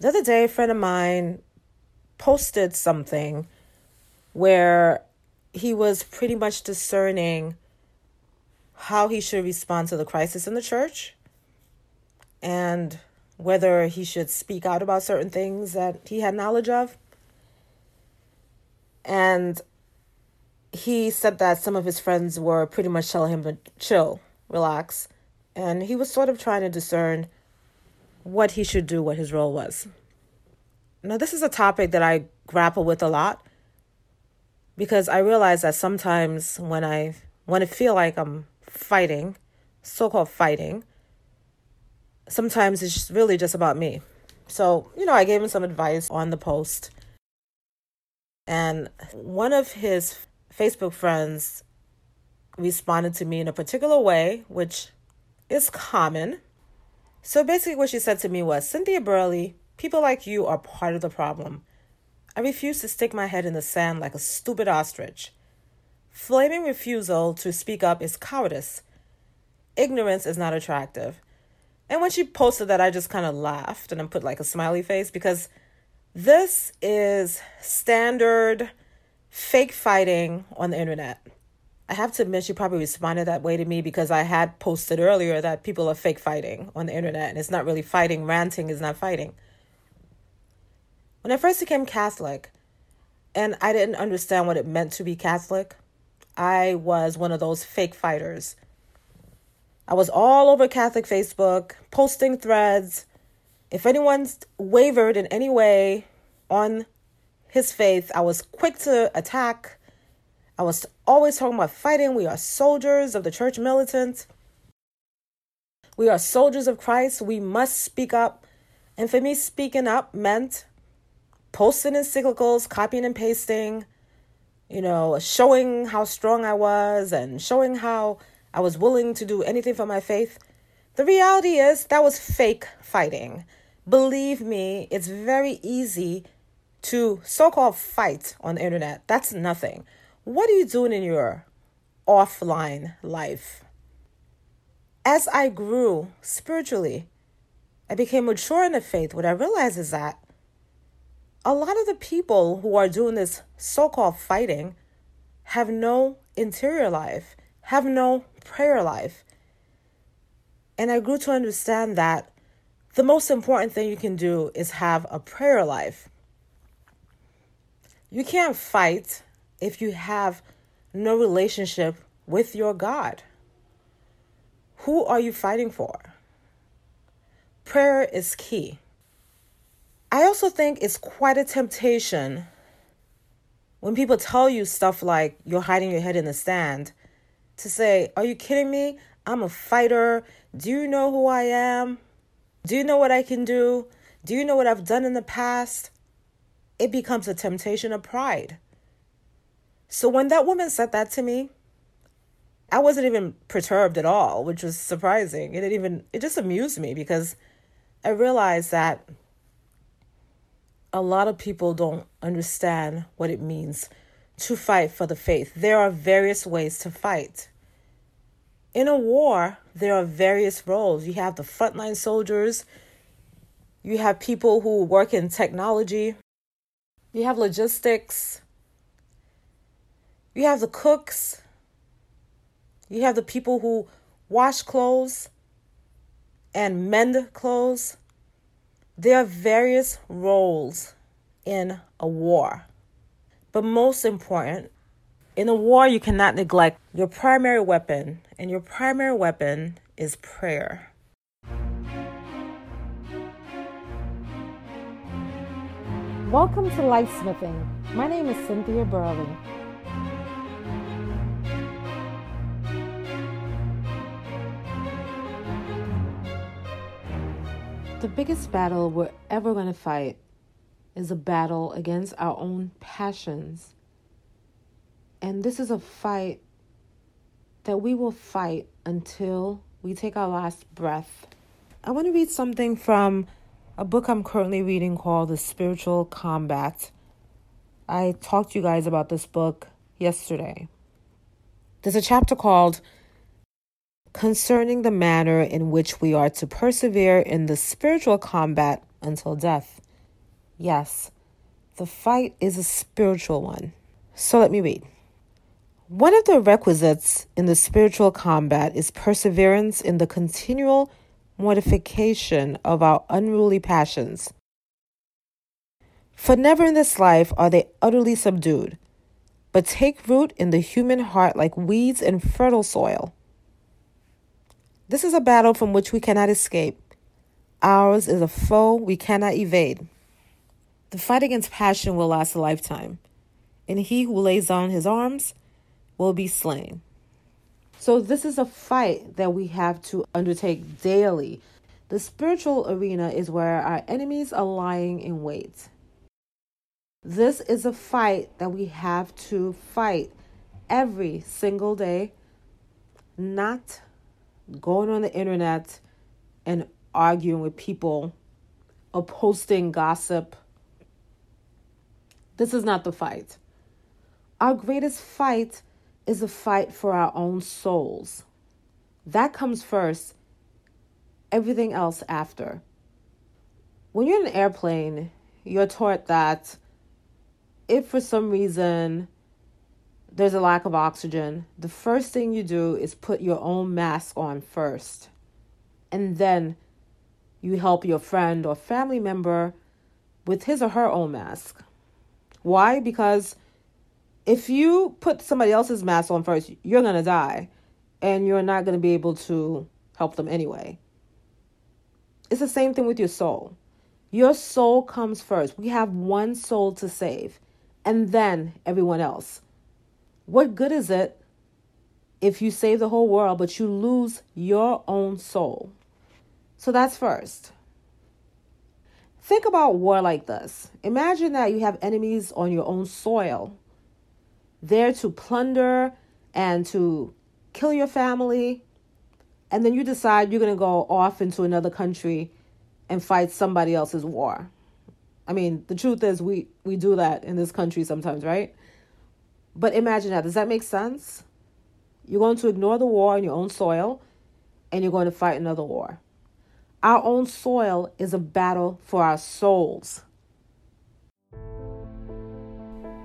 The other day, a friend of mine posted something where he was pretty much discerning how he should respond to the crisis in the church and whether he should speak out about certain things that he had knowledge of. And he said that some of his friends were pretty much telling him to chill, relax. And he was sort of trying to discern what he should do, what his role was. Now, this is a topic that I grapple with a lot because I realize that sometimes when I when I feel like I'm fighting, so-called fighting, sometimes it's really just about me. So, you know, I gave him some advice on the post. And one of his Facebook friends responded to me in a particular way, which is common. So basically, what she said to me was Cynthia Burley, people like you are part of the problem. I refuse to stick my head in the sand like a stupid ostrich. Flaming refusal to speak up is cowardice. Ignorance is not attractive. And when she posted that, I just kind of laughed and I put like a smiley face because this is standard fake fighting on the internet. I have to admit, she probably responded that way to me because I had posted earlier that people are fake fighting on the internet and it's not really fighting. Ranting is not fighting. When I first became Catholic and I didn't understand what it meant to be Catholic, I was one of those fake fighters. I was all over Catholic Facebook, posting threads. If anyone wavered in any way on his faith, I was quick to attack I was always talking about fighting. We are soldiers of the church militant. We are soldiers of Christ. We must speak up. And for me, speaking up meant posting encyclicals, copying and pasting, you know, showing how strong I was and showing how I was willing to do anything for my faith. The reality is that was fake fighting. Believe me, it's very easy to so called fight on the internet. That's nothing. What are you doing in your offline life? As I grew spiritually, I became mature in the faith. What I realized is that a lot of the people who are doing this so called fighting have no interior life, have no prayer life. And I grew to understand that the most important thing you can do is have a prayer life. You can't fight if you have no relationship with your God? Who are you fighting for? Prayer is key. I also think it's quite a temptation when people tell you stuff like you're hiding your head in the sand to say, Are you kidding me? I'm a fighter. Do you know who I am? Do you know what I can do? Do you know what I've done in the past? It becomes a temptation of pride. So when that woman said that to me, I wasn't even perturbed at all, which was surprising. It even it just amused me because I realized that a lot of people don't understand what it means to fight for the faith. There are various ways to fight. In a war, there are various roles. You have the frontline soldiers, you have people who work in technology, you have logistics, you have the cooks. You have the people who wash clothes and mend clothes. There are various roles in a war. But most important, in a war, you cannot neglect your primary weapon, and your primary weapon is prayer. Welcome to Life Smithing. My name is Cynthia Burley. The biggest battle we're ever going to fight is a battle against our own passions. And this is a fight that we will fight until we take our last breath. I want to read something from a book I'm currently reading called The Spiritual Combat. I talked to you guys about this book yesterday. There's a chapter called concerning the manner in which we are to persevere in the spiritual combat until death. Yes, the fight is a spiritual one. So let me read. One of the requisites in the spiritual combat is perseverance in the continual mortification of our unruly passions. For never in this life are they utterly subdued, but take root in the human heart like weeds in fertile soil. This is a battle from which we cannot escape. Ours is a foe we cannot evade. The fight against passion will last a lifetime, and he who lays down his arms will be slain. So, this is a fight that we have to undertake daily. The spiritual arena is where our enemies are lying in wait. This is a fight that we have to fight every single day, not going on the internet and arguing with people or posting gossip. This is not the fight. Our greatest fight is a fight for our own souls. That comes first, everything else after. When you're in an airplane, you're taught that if for some reason there's a lack of oxygen, the first thing you do is put your own mask on first. And then you help your friend or family member with his or her own mask. Why? Because if you put somebody else's mask on first, you're going to die and you're not going to be able to help them anyway. It's the same thing with your soul. Your soul comes first. We have one soul to save and then everyone else. What good is it if you save the whole world but you lose your own soul? So that's first. Think about war like this. Imagine that you have enemies on your own soil, there to plunder and to kill your family, and then you decide you're going to go off into another country and fight somebody else's war. I mean, the truth is we we do that in this country sometimes, right? But imagine that. Does that make sense? You're going to ignore the war on your own soil and you're going to fight another war. Our own soil is a battle for our souls.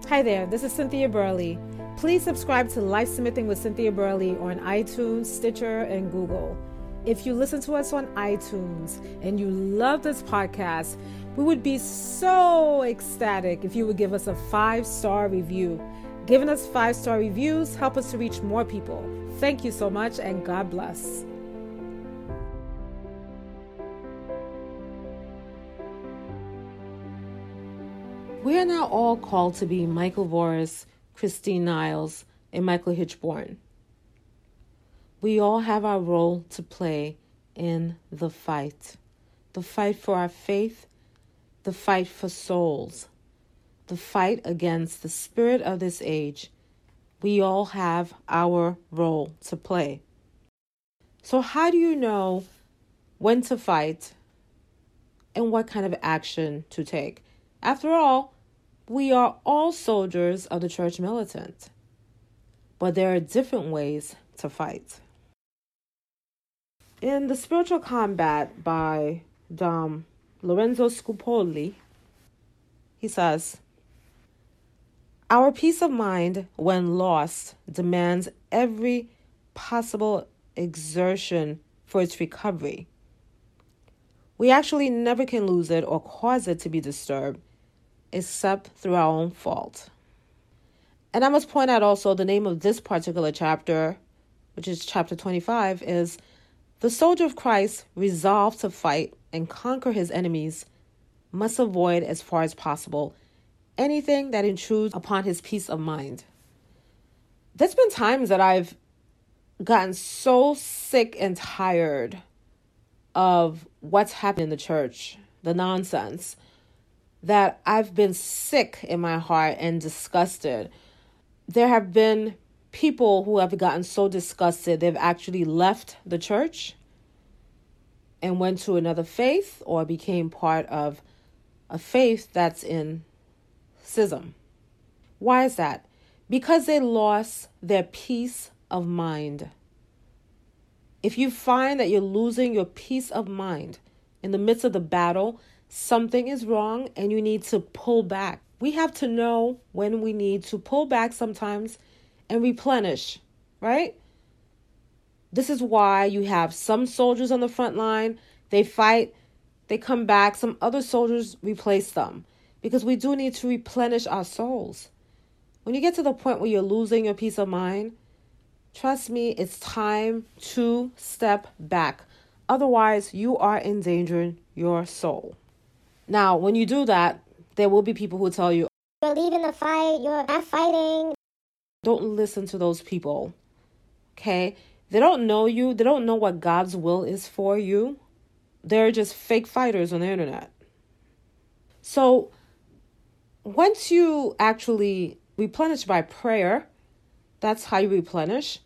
Hi there, this is Cynthia Burley. Please subscribe to Life Smithing with Cynthia Burley on iTunes, Stitcher, and Google. If you listen to us on iTunes and you love this podcast, we would be so ecstatic if you would give us a five star review. Giving us five star reviews help us to reach more people. Thank you so much and God bless. We are now all called to be Michael Voris, Christine Niles, and Michael Hichborn. We all have our role to play in the fight the fight for our faith, the fight for souls, the fight against the spirit of this age. We all have our role to play. So, how do you know when to fight and what kind of action to take? After all, we are all soldiers of the church militant, but there are different ways to fight. In The Spiritual Combat by Dom Lorenzo Scupoli, he says, Our peace of mind, when lost, demands every possible exertion for its recovery. We actually never can lose it or cause it to be disturbed except through our own fault. And I must point out also the name of this particular chapter, which is chapter 25, is the soldier of Christ, resolved to fight and conquer his enemies, must avoid as far as possible anything that intrudes upon his peace of mind. There's been times that I've gotten so sick and tired of what's happening in the church, the nonsense, that I've been sick in my heart and disgusted. There have been people who have gotten so disgusted they've actually left the church and went to another faith or became part of a faith that's in Why is that? Because they lost their peace of mind. If you find that you're losing your peace of mind in the midst of the battle, something is wrong and you need to pull back. We have to know when we need to pull back sometimes and replenish, right? This is why you have some soldiers on the front line, they fight, they come back, some other soldiers replace them because we do need to replenish our souls. When you get to the point where you're losing your peace of mind, trust me, it's time to step back. Otherwise, you are endangering your soul. Now, when you do that, there will be people who tell you, You're leaving the fight, you're not fighting. Don't listen to those people. Okay? They don't know you, they don't know what God's will is for you. They're just fake fighters on the internet. So, once you actually replenish by prayer, that's how you replenish.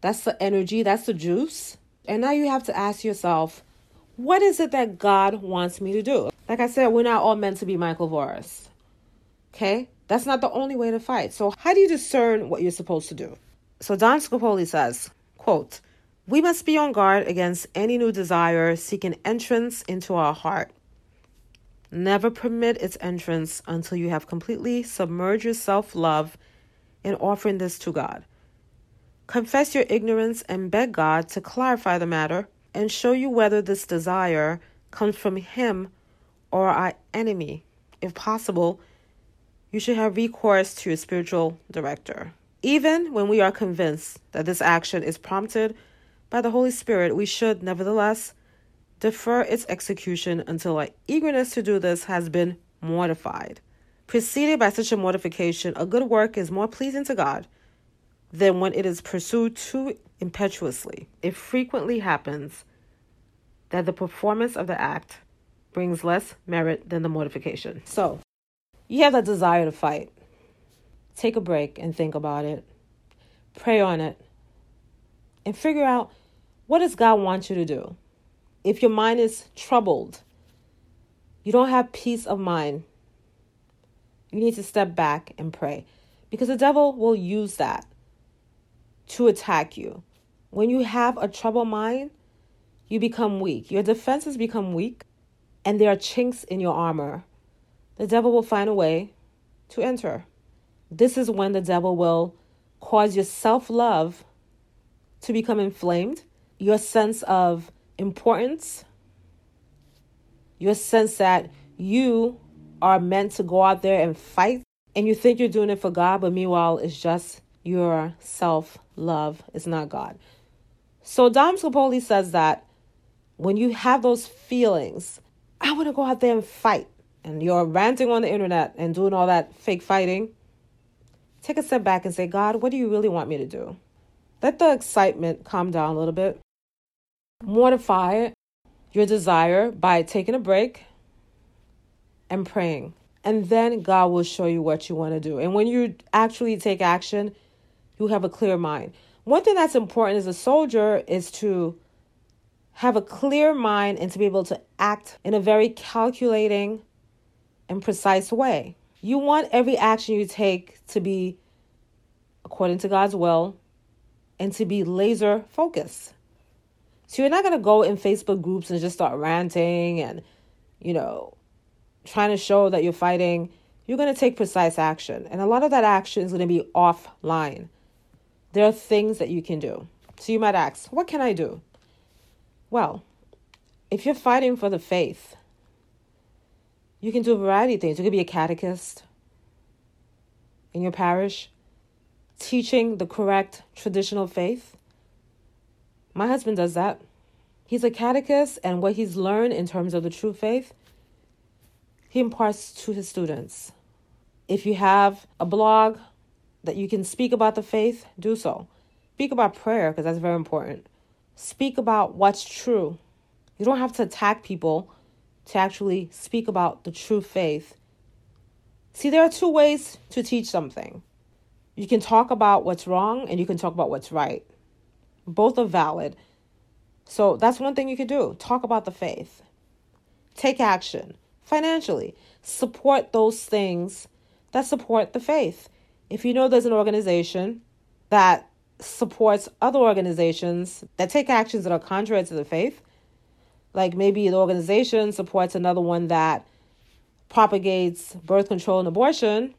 That's the energy, that's the juice. And now you have to ask yourself, what is it that God wants me to do? Like I said, we're not all meant to be Michael Voris. Okay? That's not the only way to fight. So how do you discern what you're supposed to do? So Dom Scupoli says, quote, we must be on guard against any new desire seeking entrance into our heart. Never permit its entrance until you have completely submerged your self love in offering this to God. Confess your ignorance and beg God to clarify the matter and show you whether this desire comes from Him or our enemy. If possible, you should have recourse to your spiritual director. Even when we are convinced that this action is prompted by the Holy Spirit, we should nevertheless defer its execution until our eagerness to do this has been mortified. Preceded by such a mortification, a good work is more pleasing to God than when it is pursued too impetuously. It frequently happens that the performance of the act brings less merit than the mortification. So, you have that desire to fight. Take a break and think about it. Pray on it. And figure out what does God want you to do? If your mind is troubled, you don't have peace of mind, you need to step back and pray because the devil will use that to attack you. When you have a troubled mind, you become weak. Your defenses become weak, and there are chinks in your armor. The devil will find a way to enter. This is when the devil will cause your self love to become inflamed, your sense of importance, your sense that you are meant to go out there and fight, and you think you're doing it for God, but meanwhile, it's just your self love. It's not God. So Dom Scupoli says that when you have those feelings, I want to go out there and fight, and you're ranting on the internet and doing all that fake fighting, take a step back and say, God, what do you really want me to do? Let the excitement calm down a little bit. Mortify your desire by taking a break and praying. And then God will show you what you want to do. And when you actually take action, you have a clear mind. One thing that's important as a soldier is to have a clear mind and to be able to act in a very calculating and precise way. You want every action you take to be according to God's will and to be laser focused. So you're not going to go in Facebook groups and just start ranting and, you know, trying to show that you're fighting. You're going to take precise action. And a lot of that action is going to be offline. There are things that you can do. So you might ask, what can I do? Well, if you're fighting for the faith, you can do a variety of things. You could be a catechist in your parish, teaching the correct traditional faith. My husband does that. He's a catechist, and what he's learned in terms of the true faith, he imparts to his students. If you have a blog that you can speak about the faith, do so. Speak about prayer because that's very important. Speak about what's true. You don't have to attack people to actually speak about the true faith. See, there are two ways to teach something. You can talk about what's wrong and you can talk about what's right. Both are valid. So that's one thing you could do. Talk about the faith. Take action financially. Support those things that support the faith. If you know there's an organization that supports other organizations that take actions that are contrary to the faith, like maybe an organization supports another one that propagates birth control and abortion,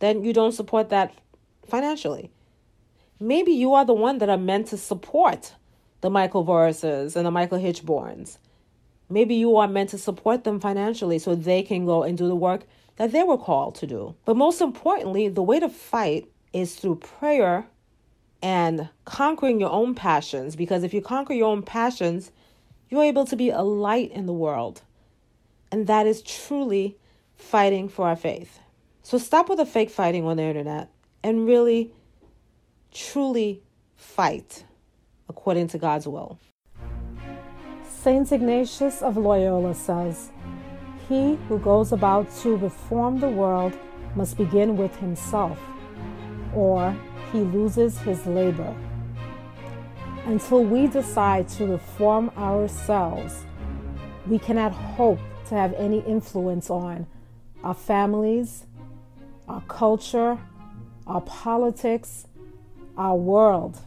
then you don't support that financially. Maybe you are the one that are meant to support the Michael Vorises and the Michael Hichborns. Maybe you are meant to support them financially so they can go and do the work that they were called to do. But most importantly, the way to fight is through prayer and conquering your own passions. Because if you conquer your own passions, you're able to be a light in the world. And that is truly fighting for our faith. So stop with the fake fighting on the internet and really, truly fight according to God's will. Saint Ignatius of Loyola says, He who goes about to reform the world must begin with himself, or he loses his labor. Until we decide to reform ourselves, we cannot hope to have any influence on our families, our culture, our politics, our world,